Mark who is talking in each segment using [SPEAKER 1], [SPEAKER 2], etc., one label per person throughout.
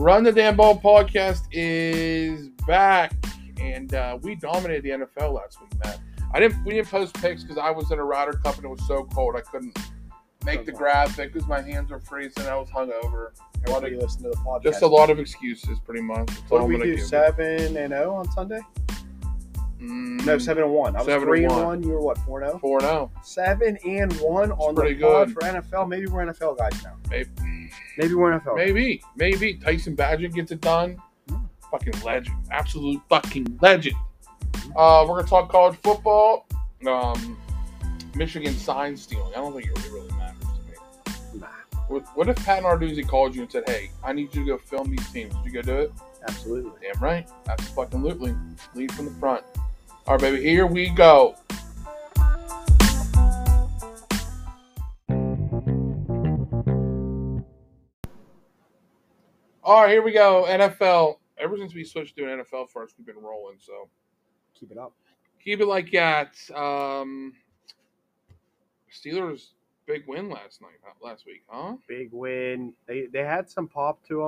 [SPEAKER 1] Run the Damn Ball podcast is back, and uh, we dominated the NFL last week, Matt. I didn't. We didn't post picks because I was in a Ryder Cup and it was so cold I couldn't make the graphic because my hands were freezing. I was hungover.
[SPEAKER 2] Everybody listen to the podcast.
[SPEAKER 1] just a lot of excuses, pretty much. That's
[SPEAKER 2] What
[SPEAKER 1] I'm
[SPEAKER 2] we do? Seven and zero on Sunday?
[SPEAKER 1] Mm,
[SPEAKER 2] No, seven and one. I was
[SPEAKER 1] Seven
[SPEAKER 2] three
[SPEAKER 1] and one.
[SPEAKER 2] one. You were what? Four and zero.
[SPEAKER 1] four and now.
[SPEAKER 2] Seven and one on the pod
[SPEAKER 1] good.
[SPEAKER 2] for NFL. Maybe we're NFL guys now.
[SPEAKER 1] Maybe,
[SPEAKER 2] Maybe we're NFL.
[SPEAKER 1] maybe, maybe Tyson Bagent gets it done. Fucking legend, absolute fucking legend. Uh, we're gonna talk college football. Um, Michigan sign stealing. I don't think it really, really matters to me.
[SPEAKER 2] Nah,
[SPEAKER 1] What, what if Pat Narduzzi called you and said, "Hey, I need you to go film these teams"? Would you go do it?
[SPEAKER 2] absolutely.
[SPEAKER 1] Damn right. That's fucking lootly. Lead from the front. All right, baby. Here we go. All right, here we go. NFL. Ever since we switched to an NFL first, we've been rolling. So
[SPEAKER 2] Keep it up.
[SPEAKER 1] keep it like that. Um, Steelers big win last night, last week, huh?
[SPEAKER 2] Big win. They they had some pop to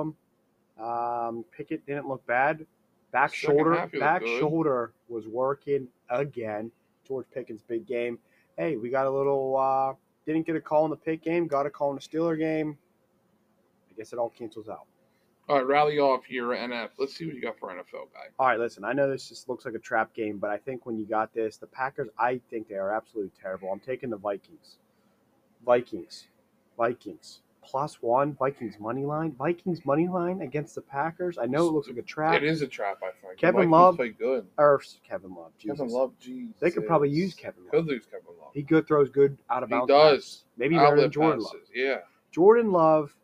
[SPEAKER 2] them. Um, Pickett didn't look bad. Back
[SPEAKER 1] Second
[SPEAKER 2] shoulder,
[SPEAKER 1] half, he looked
[SPEAKER 2] back
[SPEAKER 1] good.
[SPEAKER 2] shoulder was working again. George Pickens big game. Hey, we got a little. uh Didn't get a call in the pick game. Got a call in the Steeler game. I guess it all cancels out.
[SPEAKER 1] All right, rally off here, NF. Let's see what you got for NFL guy.
[SPEAKER 2] All right, listen. I know this just looks like a trap game, but I think when you got this, the Packers, I think they are absolutely terrible. I'm taking the Vikings. Vikings. Vikings. Plus one. Vikings money line. Vikings money line against the Packers. I know it looks like a trap.
[SPEAKER 1] It is a trap, I think.
[SPEAKER 2] Kevin Love-
[SPEAKER 1] play good.
[SPEAKER 2] Or Kevin Love. Jesus.
[SPEAKER 1] Kevin Love, geez.
[SPEAKER 2] They could probably use Kevin Love.
[SPEAKER 1] Could lose Kevin Love.
[SPEAKER 2] He good throws good out of bounds.
[SPEAKER 1] He does.
[SPEAKER 2] passes. Maybe better than Jordan Love.
[SPEAKER 1] Yeah.
[SPEAKER 2] Jordan Love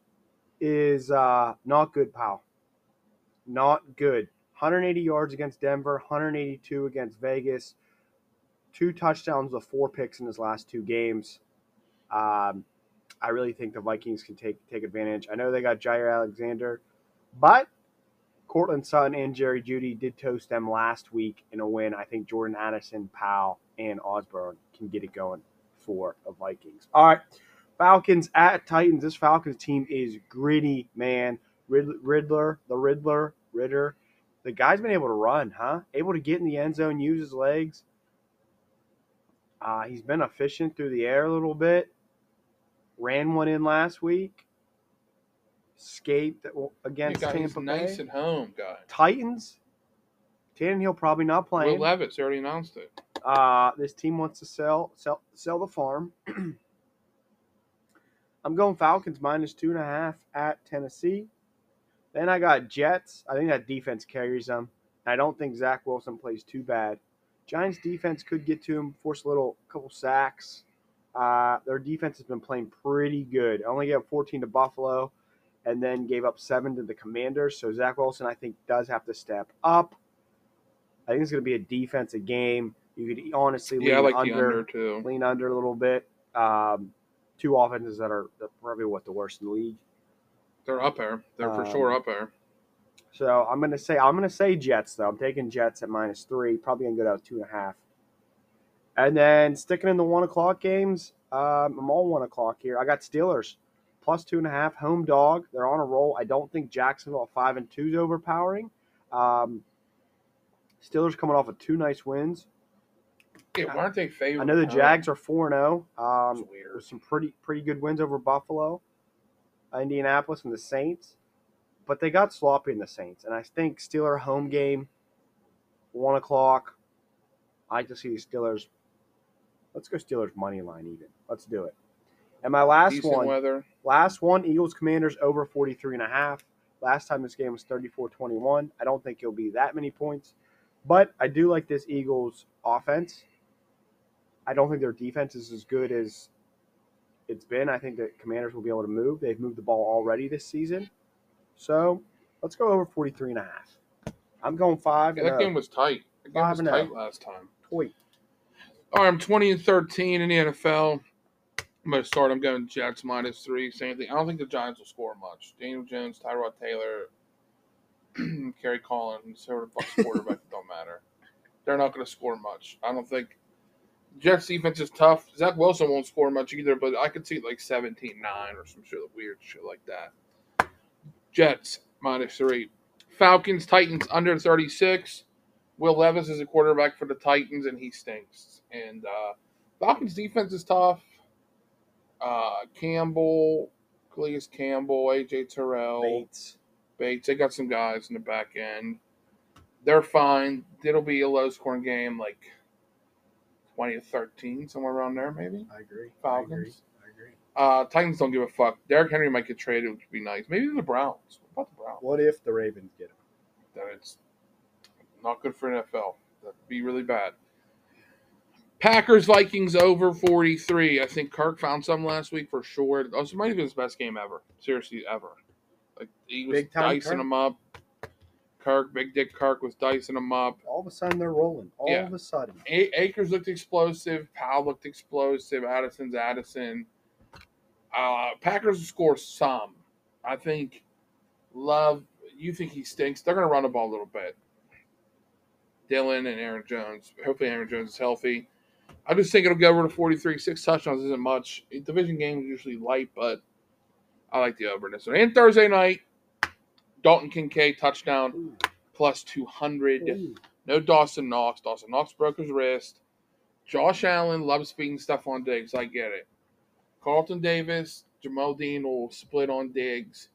[SPEAKER 2] is uh, not good, pal. Not good. 180 yards against Denver, 182 against Vegas, two touchdowns with four picks in his last two games. Um, I really think the Vikings can take take advantage. I know they got Jaire Alexander, but Courtland Sutton and Jerry Jeudy did toast them last week in a win. I think Jordan Addison, Powell, and Osborne can get it going for the Vikings. All right. Falcons at Titans. This Falcons team is gritty, man. Riddler, the Riddler, Ritter. The guy's been able to run, huh? Able to get in the end zone, use his legs. Uh, he's been efficient through the air a little bit. Ran one in last week. Escaped against Tampa
[SPEAKER 1] nice
[SPEAKER 2] Bay.
[SPEAKER 1] at home, guy.
[SPEAKER 2] Titans. Tannehill probably not playing. Will.
[SPEAKER 1] Levis already announced it.
[SPEAKER 2] Uh, this team wants to sell sell sell the farm. I'm going Falcons minus two and a half at Tennessee. Then I got Jets. I think that defense carries them. I don't think Zach Wilson plays too bad. Giants defense could get to him, force a little couple sacks. Uh, their defense has been playing pretty good. Only gave up 14 to Buffalo, and then gave up seven to the Commanders. So Zach Wilson, I think, does have to step up. I think it's going to be a defensive game. You could honestly
[SPEAKER 1] Yeah,
[SPEAKER 2] lean
[SPEAKER 1] like
[SPEAKER 2] under,
[SPEAKER 1] under
[SPEAKER 2] lean under a little bit. Um, two offenses that are probably what the worst in the league.
[SPEAKER 1] They're up there. They're for
[SPEAKER 2] Um,
[SPEAKER 1] sure up there.
[SPEAKER 2] So I'm gonna say I'm gonna say Jets though. I'm taking Jets at minus three. Probably gonna go down two and a half. And then sticking in the one o'clock games, um, I'm all one o'clock here. I got Steelers plus two and a half home dog. They're on a roll. I don't think Jacksonville five and two is overpowering. Um, Steelers coming off of two nice wins.
[SPEAKER 1] Yeah, why aren't they favored?
[SPEAKER 2] I know the Jags are four and zero. Um, with some pretty pretty good wins over Buffalo, Indianapolis, and the Saints. But they got sloppy in the Saints, and I think Steeler home game, one o'clock. I like to see the Steelers. Let's go Steelers money line even. Let's do it. And my last
[SPEAKER 1] Decent
[SPEAKER 2] one,
[SPEAKER 1] weather.
[SPEAKER 2] last one, Eagles Commanders over 43 and a half. Last time this game was 34-21. I don't think it'll be that many points, but I do like this Eagles offense. I don't think their defense is as good as it's been. I think the Commanders will be able to move. They've moved the ball already this season. So let's go over 43 and a half. I'm going five.
[SPEAKER 1] Yeah, that
[SPEAKER 2] oh.
[SPEAKER 1] game was tight. That game
[SPEAKER 2] Five
[SPEAKER 1] was
[SPEAKER 2] and oh.
[SPEAKER 1] tight
[SPEAKER 2] oh.
[SPEAKER 1] last time.
[SPEAKER 2] point.
[SPEAKER 1] All right, I'm 20 and 13 in the NFL. I'm going to start. I'm going Jets minus three. Same thing. I don't think the Giants will score much. Daniel Jones, Tyrod Taylor, Kerry Collins, whoever the fuck's quarterback, don't matter. They're not going to score much. I don't think. Jets defense is tough. Zach Wilson won't score much either, but I could see like 17 9 or some shit, weird shit like that. Jets minus three. Falcons, Titans under 36. Will Levis is a quarterback for the Titans, and he stinks. And uh, Falcons defense is tough. Uh, Campbell, Calais Campbell, AJ Terrell,
[SPEAKER 2] Bates.
[SPEAKER 1] Bates. They got some guys in the back end. They're fine. It'll be a low scoring game, like 20 to 13, somewhere around there, maybe.
[SPEAKER 2] I agree.
[SPEAKER 1] Falcons.
[SPEAKER 2] I agree.
[SPEAKER 1] Uh, Titans don't give a fuck. Derrick Henry might get traded, which would be nice. Maybe the Browns. What about the Browns?
[SPEAKER 2] What if the Ravens get him?
[SPEAKER 1] That it's not good for NFL. That'd be really bad. Packers Vikings over 43. I think Kirk found some last week for sure. Oh, This might have been his best game ever. Seriously, ever. Like he was
[SPEAKER 2] Big
[SPEAKER 1] dicing
[SPEAKER 2] Kirk.
[SPEAKER 1] them up. Kirk, Big Dick Kirk was dicing them up.
[SPEAKER 2] All of a sudden they're rolling. All
[SPEAKER 1] Yeah.
[SPEAKER 2] of a sudden.
[SPEAKER 1] A- Akers looked explosive. Powell looked explosive. Addison's Addison. Uh, Packers will score some. I think Love, you think he stinks. They're going to run the ball a little bit. Dillon and Aaron Jones. Hopefully, Aaron Jones is healthy. I just think it'll go over to 43. Six touchdowns isn't much. Division games usually light, but I like the over in. And Thursday night, Dalton Kincaid touchdown
[SPEAKER 2] Ooh.
[SPEAKER 1] plus 200.
[SPEAKER 2] Ooh.
[SPEAKER 1] No Dawson Knox. Dawson Knox broke his wrist. Josh Allen loves stuff on Diggs. I get it. Carlton Davis, Jamel Dean will split on Diggs.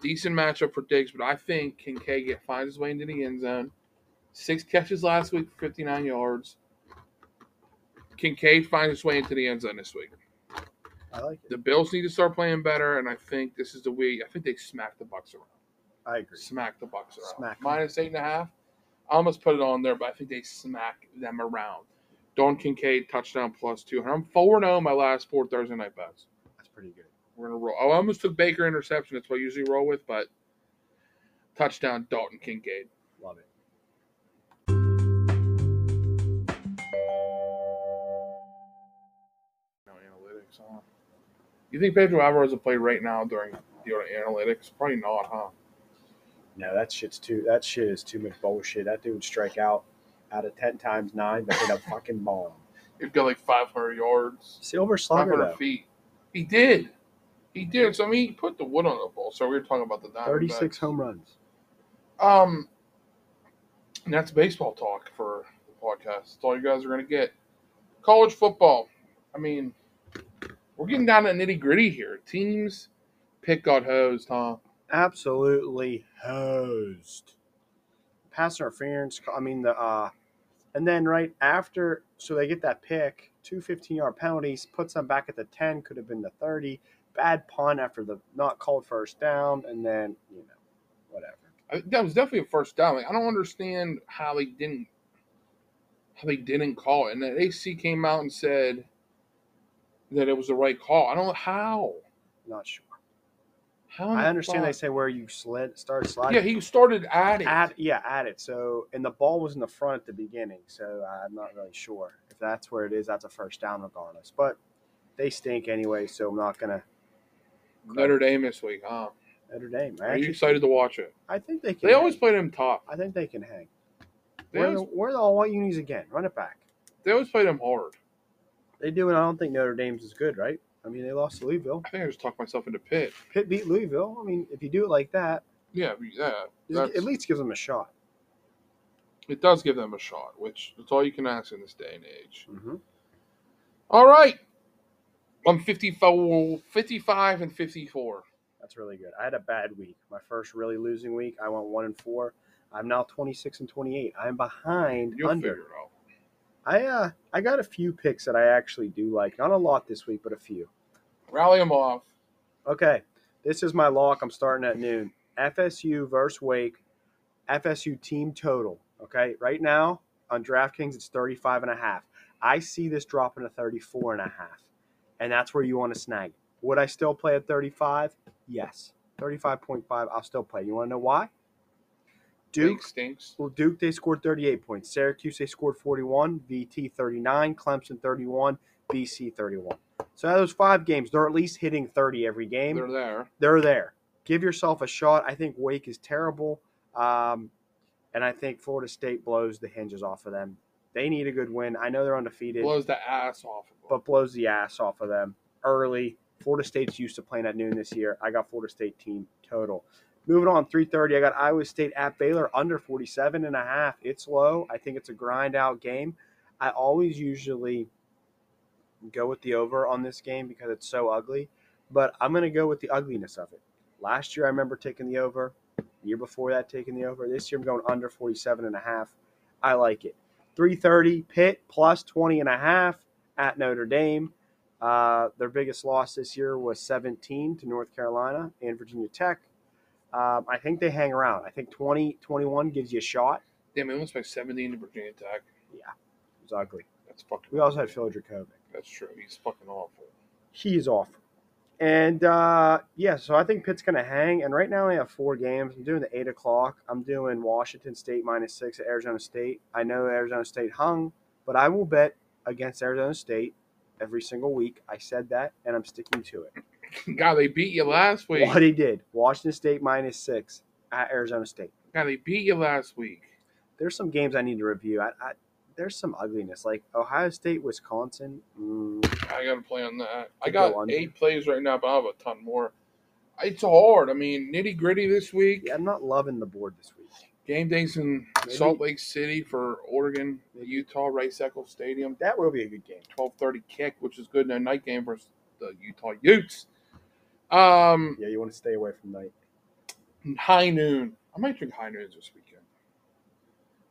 [SPEAKER 1] Decent matchup for Diggs, but I think Kincaid finds his way into the end zone. Six catches last week 59 yards. Kincaid finds his way into the end zone this week.
[SPEAKER 2] I like it.
[SPEAKER 1] The Bills need to start playing better, and I think this is the week. I think they smack the Bucks around.
[SPEAKER 2] I agree.
[SPEAKER 1] Smack the Bucks around.
[SPEAKER 2] Smack.
[SPEAKER 1] Minus eight and a half. I almost put it on there, but I think they smack them around. Don Kincaid touchdown plus two. I'm four zero oh my last four Thursday night bets.
[SPEAKER 2] That's pretty good.
[SPEAKER 1] We're gonna roll. Oh, I almost took Baker interception. That's what I usually roll with, but touchdown Dalton Kincaid. You think Pedro Alvarez will play right now during the analytics? Probably not, huh?
[SPEAKER 2] No, that shit's too. That shit is too much bullshit. That dude would strike out out of ten times nine, but hit a fucking bomb.
[SPEAKER 1] He'd go like 500 yards.
[SPEAKER 2] Silver slugger though.
[SPEAKER 1] feet. He did. He did. So I mean, he put the wood on the ball. So we were talking about the
[SPEAKER 2] Thirty-six home runs.
[SPEAKER 1] Um, and that's baseball talk for the podcast. That's all you guys are going to get. College football. I mean, we're getting down to nitty gritty here. Teams pick got hosed, huh?
[SPEAKER 2] Absolutely hosed. Pass interference. I mean the. uh And then right after, so they get that pick, two 15-yard penalties, puts them back at the ten. Could have been the thirty. Bad punt after the not called first down, and then you know, whatever.
[SPEAKER 1] I, that was definitely a first down. Like, I don't understand how they didn't how they didn't call it. And the AC came out and said that it was the right call. I don't know how.
[SPEAKER 2] Not sure.
[SPEAKER 1] How
[SPEAKER 2] I
[SPEAKER 1] the
[SPEAKER 2] understand they say where you slid, started sliding.
[SPEAKER 1] Yeah, he started at it.
[SPEAKER 2] Add, yeah, add it. So, and the ball was in the front at the beginning, so I'm not really sure if that's where it is. That's a first down, regardless. But they stink anyway, so I'm not gonna.
[SPEAKER 1] Notre Dame this week, huh?
[SPEAKER 2] Notre Dame. I,
[SPEAKER 1] Are you excited to watch it?
[SPEAKER 2] I think they can.
[SPEAKER 1] They always
[SPEAKER 2] hang.
[SPEAKER 1] play them tough.
[SPEAKER 2] I think they can hang.
[SPEAKER 1] They
[SPEAKER 2] Where the,
[SPEAKER 1] always,
[SPEAKER 2] where the all white unis again? Run it back.
[SPEAKER 1] they always play them hard.
[SPEAKER 2] They do, and I don't think Notre Dame's is good, right? I mean, they lost to Louisville.
[SPEAKER 1] I think I just talked myself into Pitt.
[SPEAKER 2] Pitt beat Louisville. I mean, if you do it like that,
[SPEAKER 1] Yeah, yeah.
[SPEAKER 2] it at least gives them a shot.
[SPEAKER 1] It does give them a shot, which that's all you can ask in this day and age.
[SPEAKER 2] Mm-hmm.
[SPEAKER 1] All right. I'm 54, 55 and 54.
[SPEAKER 2] That's really good. I had a bad week. My first really losing week. I went one and four. I'm now 26 and 28. I'm behind
[SPEAKER 1] You'll
[SPEAKER 2] under.
[SPEAKER 1] figure it out.
[SPEAKER 2] I uh I got a few picks that I actually do like. Not a lot this week, but a few.
[SPEAKER 1] Rally them off.
[SPEAKER 2] Okay. This is my lock. I'm starting at noon. FSU versus Wake. FSU team total. Okay. Right now on DraftKings it's 35 and a half. I see this dropping to 34 and a half. And that's where you want to snag. Would I still play at 35? Yes. 35.5 I'll still play. You want to know why? Duke
[SPEAKER 1] stinks.
[SPEAKER 2] well, Duke, they scored 38 points. Syracuse, they scored 41. VT, 39. Clemson, 31. BC, 31. So out of those five games, they're at least hitting 30 every game.
[SPEAKER 1] They're there.
[SPEAKER 2] They're there. Give yourself a shot. I think Wake is terrible. Um, and I think Florida State blows the hinges off of them. They need a good win. I know they're undefeated,
[SPEAKER 1] Blows the ass off of them.
[SPEAKER 2] but blows the ass off of them early. Florida State's used to playing at noon this year. I got Florida State team total. Moving on, 330. I got Iowa State at Baylor under 47 and a half. It's low. I think it's a grind out game. I always usually go with the over on this game because it's so ugly, but I'm going to go with the ugliness of it. Last year, I remember taking the over. year before that, taking the over. This year, I'm going under 47 and a half. I like it. 330 Pitt plus 20 and a half at Notre Dame. Uh, their biggest loss this year was 17 to North Carolina and Virginia Tech. Um, I think they hang around. I think 20, 21 gives you a shot.
[SPEAKER 1] Damn, we almost by 17 to Virginia Tech.
[SPEAKER 2] It's ugly.
[SPEAKER 1] That's fucking.
[SPEAKER 2] We also had Phil Jurkovec.
[SPEAKER 1] That's true. He's fucking awful.
[SPEAKER 2] He is awful. And uh, yeah, so I think Pitt's going to hang. And right now they have four games. I'm doing the eight o'clock. I'm doing Washington State minus six at Arizona State. I know Arizona State hung, but I will bet against Arizona State every single week. I said that, and I'm sticking to it.
[SPEAKER 1] God, they beat you last week.
[SPEAKER 2] What he did, Washington State minus six at Arizona State.
[SPEAKER 1] God, they beat you last week.
[SPEAKER 2] There's some games I need to review. I, I, there's some ugliness, like Ohio State, Wisconsin. Mm,
[SPEAKER 1] I got to play on that. I
[SPEAKER 2] Could go
[SPEAKER 1] got eight plays right now, but I have a ton more. It's hard. I mean, nitty gritty this week.
[SPEAKER 2] yeah, I'm not loving the board this week.
[SPEAKER 1] Game days in
[SPEAKER 2] Maybe-
[SPEAKER 1] Salt Lake City for Oregon,
[SPEAKER 2] Maybe-
[SPEAKER 1] Utah, Rice Eccles Stadium.
[SPEAKER 2] That will be a good game.
[SPEAKER 1] Twelve thirty kick, which is good in a night game versus the Utah Utes. Um,
[SPEAKER 2] Yeah, you want to stay away from night.
[SPEAKER 1] high noon. I might drink high noons this weekend.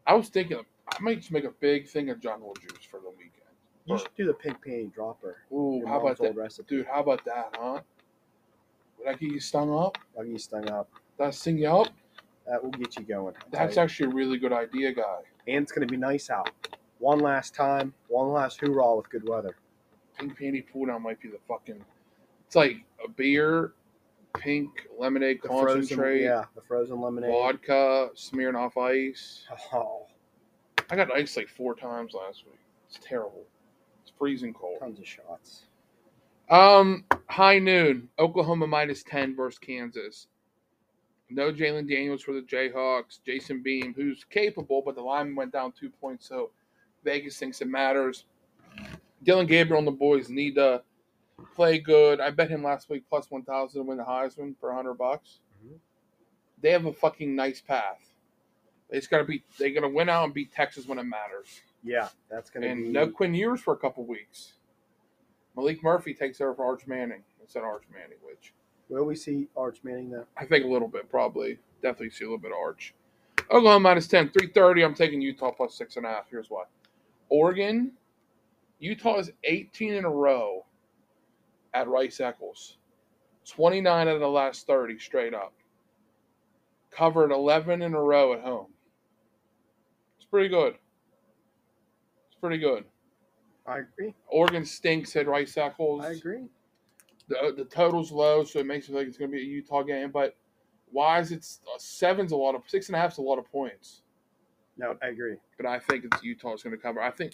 [SPEAKER 1] I was thinking of, I might just make a big thing of jungle juice for the weekend.
[SPEAKER 2] You should do the pink panty dropper.
[SPEAKER 1] Ooh, how about that,
[SPEAKER 2] recipe.
[SPEAKER 1] dude? How about that, huh? Would I get you stung up?
[SPEAKER 2] I'll get you stung up.
[SPEAKER 1] I sting you up?
[SPEAKER 2] That will get you going. I'll
[SPEAKER 1] That's
[SPEAKER 2] you.
[SPEAKER 1] actually a really good idea, guy.
[SPEAKER 2] and it's going to be nice out. One last time, one last hoorah with good weather.
[SPEAKER 1] Pink panty pool down might be the fucking. It's like a beer, pink lemonade
[SPEAKER 2] The frozen,
[SPEAKER 1] concentrate,
[SPEAKER 2] yeah, the frozen lemonade.
[SPEAKER 1] vodka, Smirnoff Ice.
[SPEAKER 2] Oh,
[SPEAKER 1] I got ice like four times last week. It's terrible. It's freezing cold.
[SPEAKER 2] tons of shots.
[SPEAKER 1] Um, high noon, Oklahoma minus ten versus Kansas. No Jalon Daniels for the Jayhawks. Jason Bean, who's capable, but the lineman went down two points, so Vegas thinks it matters. Dillon Gabriel and the boys need to play good. I bet him last week plus one thousand to win the Heisman for hundred bucks.
[SPEAKER 2] Mhm.
[SPEAKER 1] They have a fucking nice path. They just gotta beat. They gotta win out and beat Texas when it matters.
[SPEAKER 2] Yeah, that's going to be
[SPEAKER 1] And
[SPEAKER 2] be.
[SPEAKER 1] no Quinn Ewers for a couple weeks. Maalik Murphy takes over for Arch Manning It's of Arch Manning, which
[SPEAKER 2] Will we see Arch Manning though?
[SPEAKER 1] I think a little bit, probably. Definitely see a little bit of Arch. Oklahoma minus 10, 330. I'm taking Utah plus six and a half. Here's why. Oregon, Utah is 18 in a row at Rice Eccles. 29 out of the last 30 straight up. Covered 11 in a row at home. It's pretty good. It's pretty good.
[SPEAKER 2] I agree.
[SPEAKER 1] Oregon stinks at Rice Eccles.
[SPEAKER 2] I agree.
[SPEAKER 1] The, the total's low, so it makes it like it's going to be a Utah game. But why is it uh, seven's a lot of six and a half's a lot of points?
[SPEAKER 2] No, I agree.
[SPEAKER 1] But I think it's Utah's going to cover. I think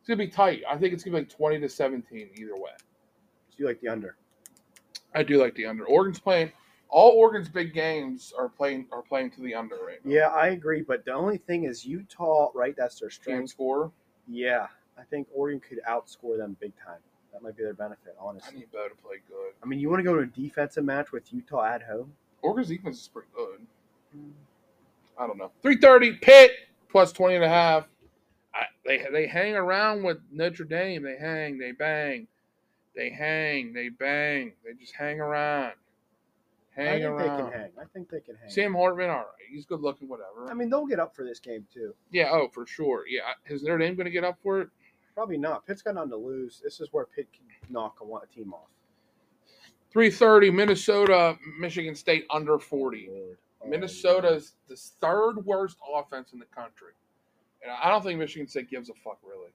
[SPEAKER 1] it's going to be tight. I think it's going to be like twenty to seventeen either way.
[SPEAKER 2] You like the under?
[SPEAKER 1] I do like the under. Oregon's playing. All Oregon's big games are playing are playing to the under right now.
[SPEAKER 2] Yeah, I agree. But the only thing is Utah, right? That's their
[SPEAKER 1] Can
[SPEAKER 2] strength.
[SPEAKER 1] score.
[SPEAKER 2] Yeah, I think Oregon could outscore them big time. That might be their benefit,
[SPEAKER 1] I
[SPEAKER 2] honestly.
[SPEAKER 1] need Bo to play good.
[SPEAKER 2] I mean, you want to go to a defensive match with Utah at home?
[SPEAKER 1] Oregon's defense is pretty good. Hmm. I don't know. 330 Pitt plus 20 and a half. I, they they hang around with Notre Dame. They hang, they bang. They hang, they bang. They just hang around. Hang I
[SPEAKER 2] think they can hang. I think they can hang.
[SPEAKER 1] Sam Hartman, all right. He's good looking, whatever.
[SPEAKER 2] I mean, they'll get up for this game too.
[SPEAKER 1] yeah, oh, for sure. Yeah. Is Notre Dame going to get up for it?
[SPEAKER 2] Probably not. Pitt's got nothing to lose. This is where Pitt can knock a team off.
[SPEAKER 1] 330 Minnesota, Michigan State under 40.
[SPEAKER 2] Lord. Oh,
[SPEAKER 1] Minnesota's the third worst offense in the country. And I don't think Michigan State gives a fuck, really.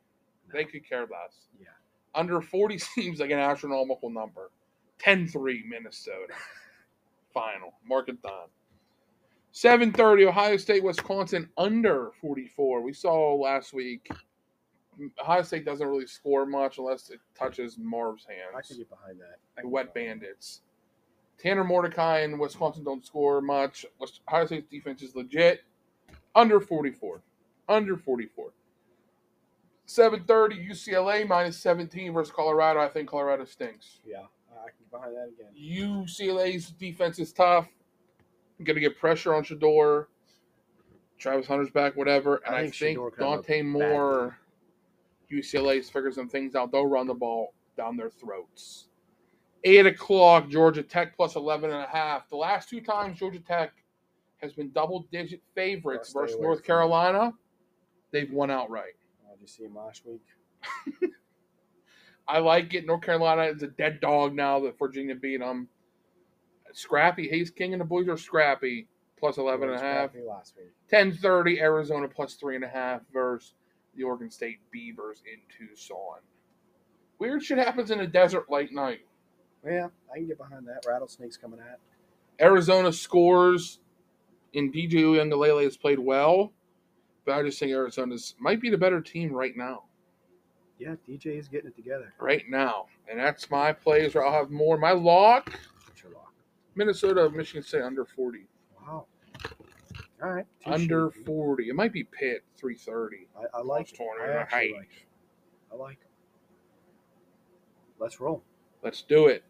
[SPEAKER 1] They could care less.
[SPEAKER 2] Yeah.
[SPEAKER 1] Under 40 seems like an astronomical number. 10 3 Minnesota. Final. Mark it down. 730 Ohio State, Wisconsin under 44. We saw last week Ohio State doesn't really score much unless it touches Marv's hands
[SPEAKER 2] I can get behind that.
[SPEAKER 1] The Wet Bandits. Tanner Mordecai and Wisconsin don't score much. Ohio State's defense is legit. Under 44. Under 44. 730 UCLA minus 17 versus Colorado. I think Colorado stinks.
[SPEAKER 2] Yeah, I can get behind that again.
[SPEAKER 1] UCLA's defense is tough. Going to get pressure on Shedeur. Travis Hunter's back, whatever. And
[SPEAKER 2] I
[SPEAKER 1] I
[SPEAKER 2] think
[SPEAKER 1] think,
[SPEAKER 2] Shedeur kind of
[SPEAKER 1] Dante
[SPEAKER 2] a bad
[SPEAKER 1] Moore, UCLA figures some things out. They'll run the ball down their throats. Eight o'clock, Georgia Tech plus 11 and a half. The last two times Georgia Tech has been double digit favorites versus North. Carolina, they've won outright.
[SPEAKER 2] Did you see him last week?
[SPEAKER 1] I like it. North Carolina is a dead dog now that Virginia beat them. Scrappy, Haynes King and the boys are scrappy. Plus 11 and a half.
[SPEAKER 2] Last week.
[SPEAKER 1] 1030 Arizona plus three and a half versus the Oregon State Beavers in Tucson. Weird shit happens in a desert late night.
[SPEAKER 2] Yeah, I can get behind that. Rattlesnakes coming at.
[SPEAKER 1] Arizona scores, and DJ Uiagalelei has played well, but I just think Arizona's might be the better team right now.
[SPEAKER 2] Yeah, DJ is getting it together.
[SPEAKER 1] Right now. And that's my plays where I'll have more. My lock,
[SPEAKER 2] What's your lock?
[SPEAKER 1] Minnesota, Michigan State under 40.
[SPEAKER 2] Wow. All right.
[SPEAKER 1] Under
[SPEAKER 2] shooting.
[SPEAKER 1] 40. It might be Pitt, 330.
[SPEAKER 2] I, I like it.
[SPEAKER 1] Plus 20
[SPEAKER 2] I
[SPEAKER 1] and a
[SPEAKER 2] actually
[SPEAKER 1] height.
[SPEAKER 2] like it. I like it. Let's roll.
[SPEAKER 1] Let's do it.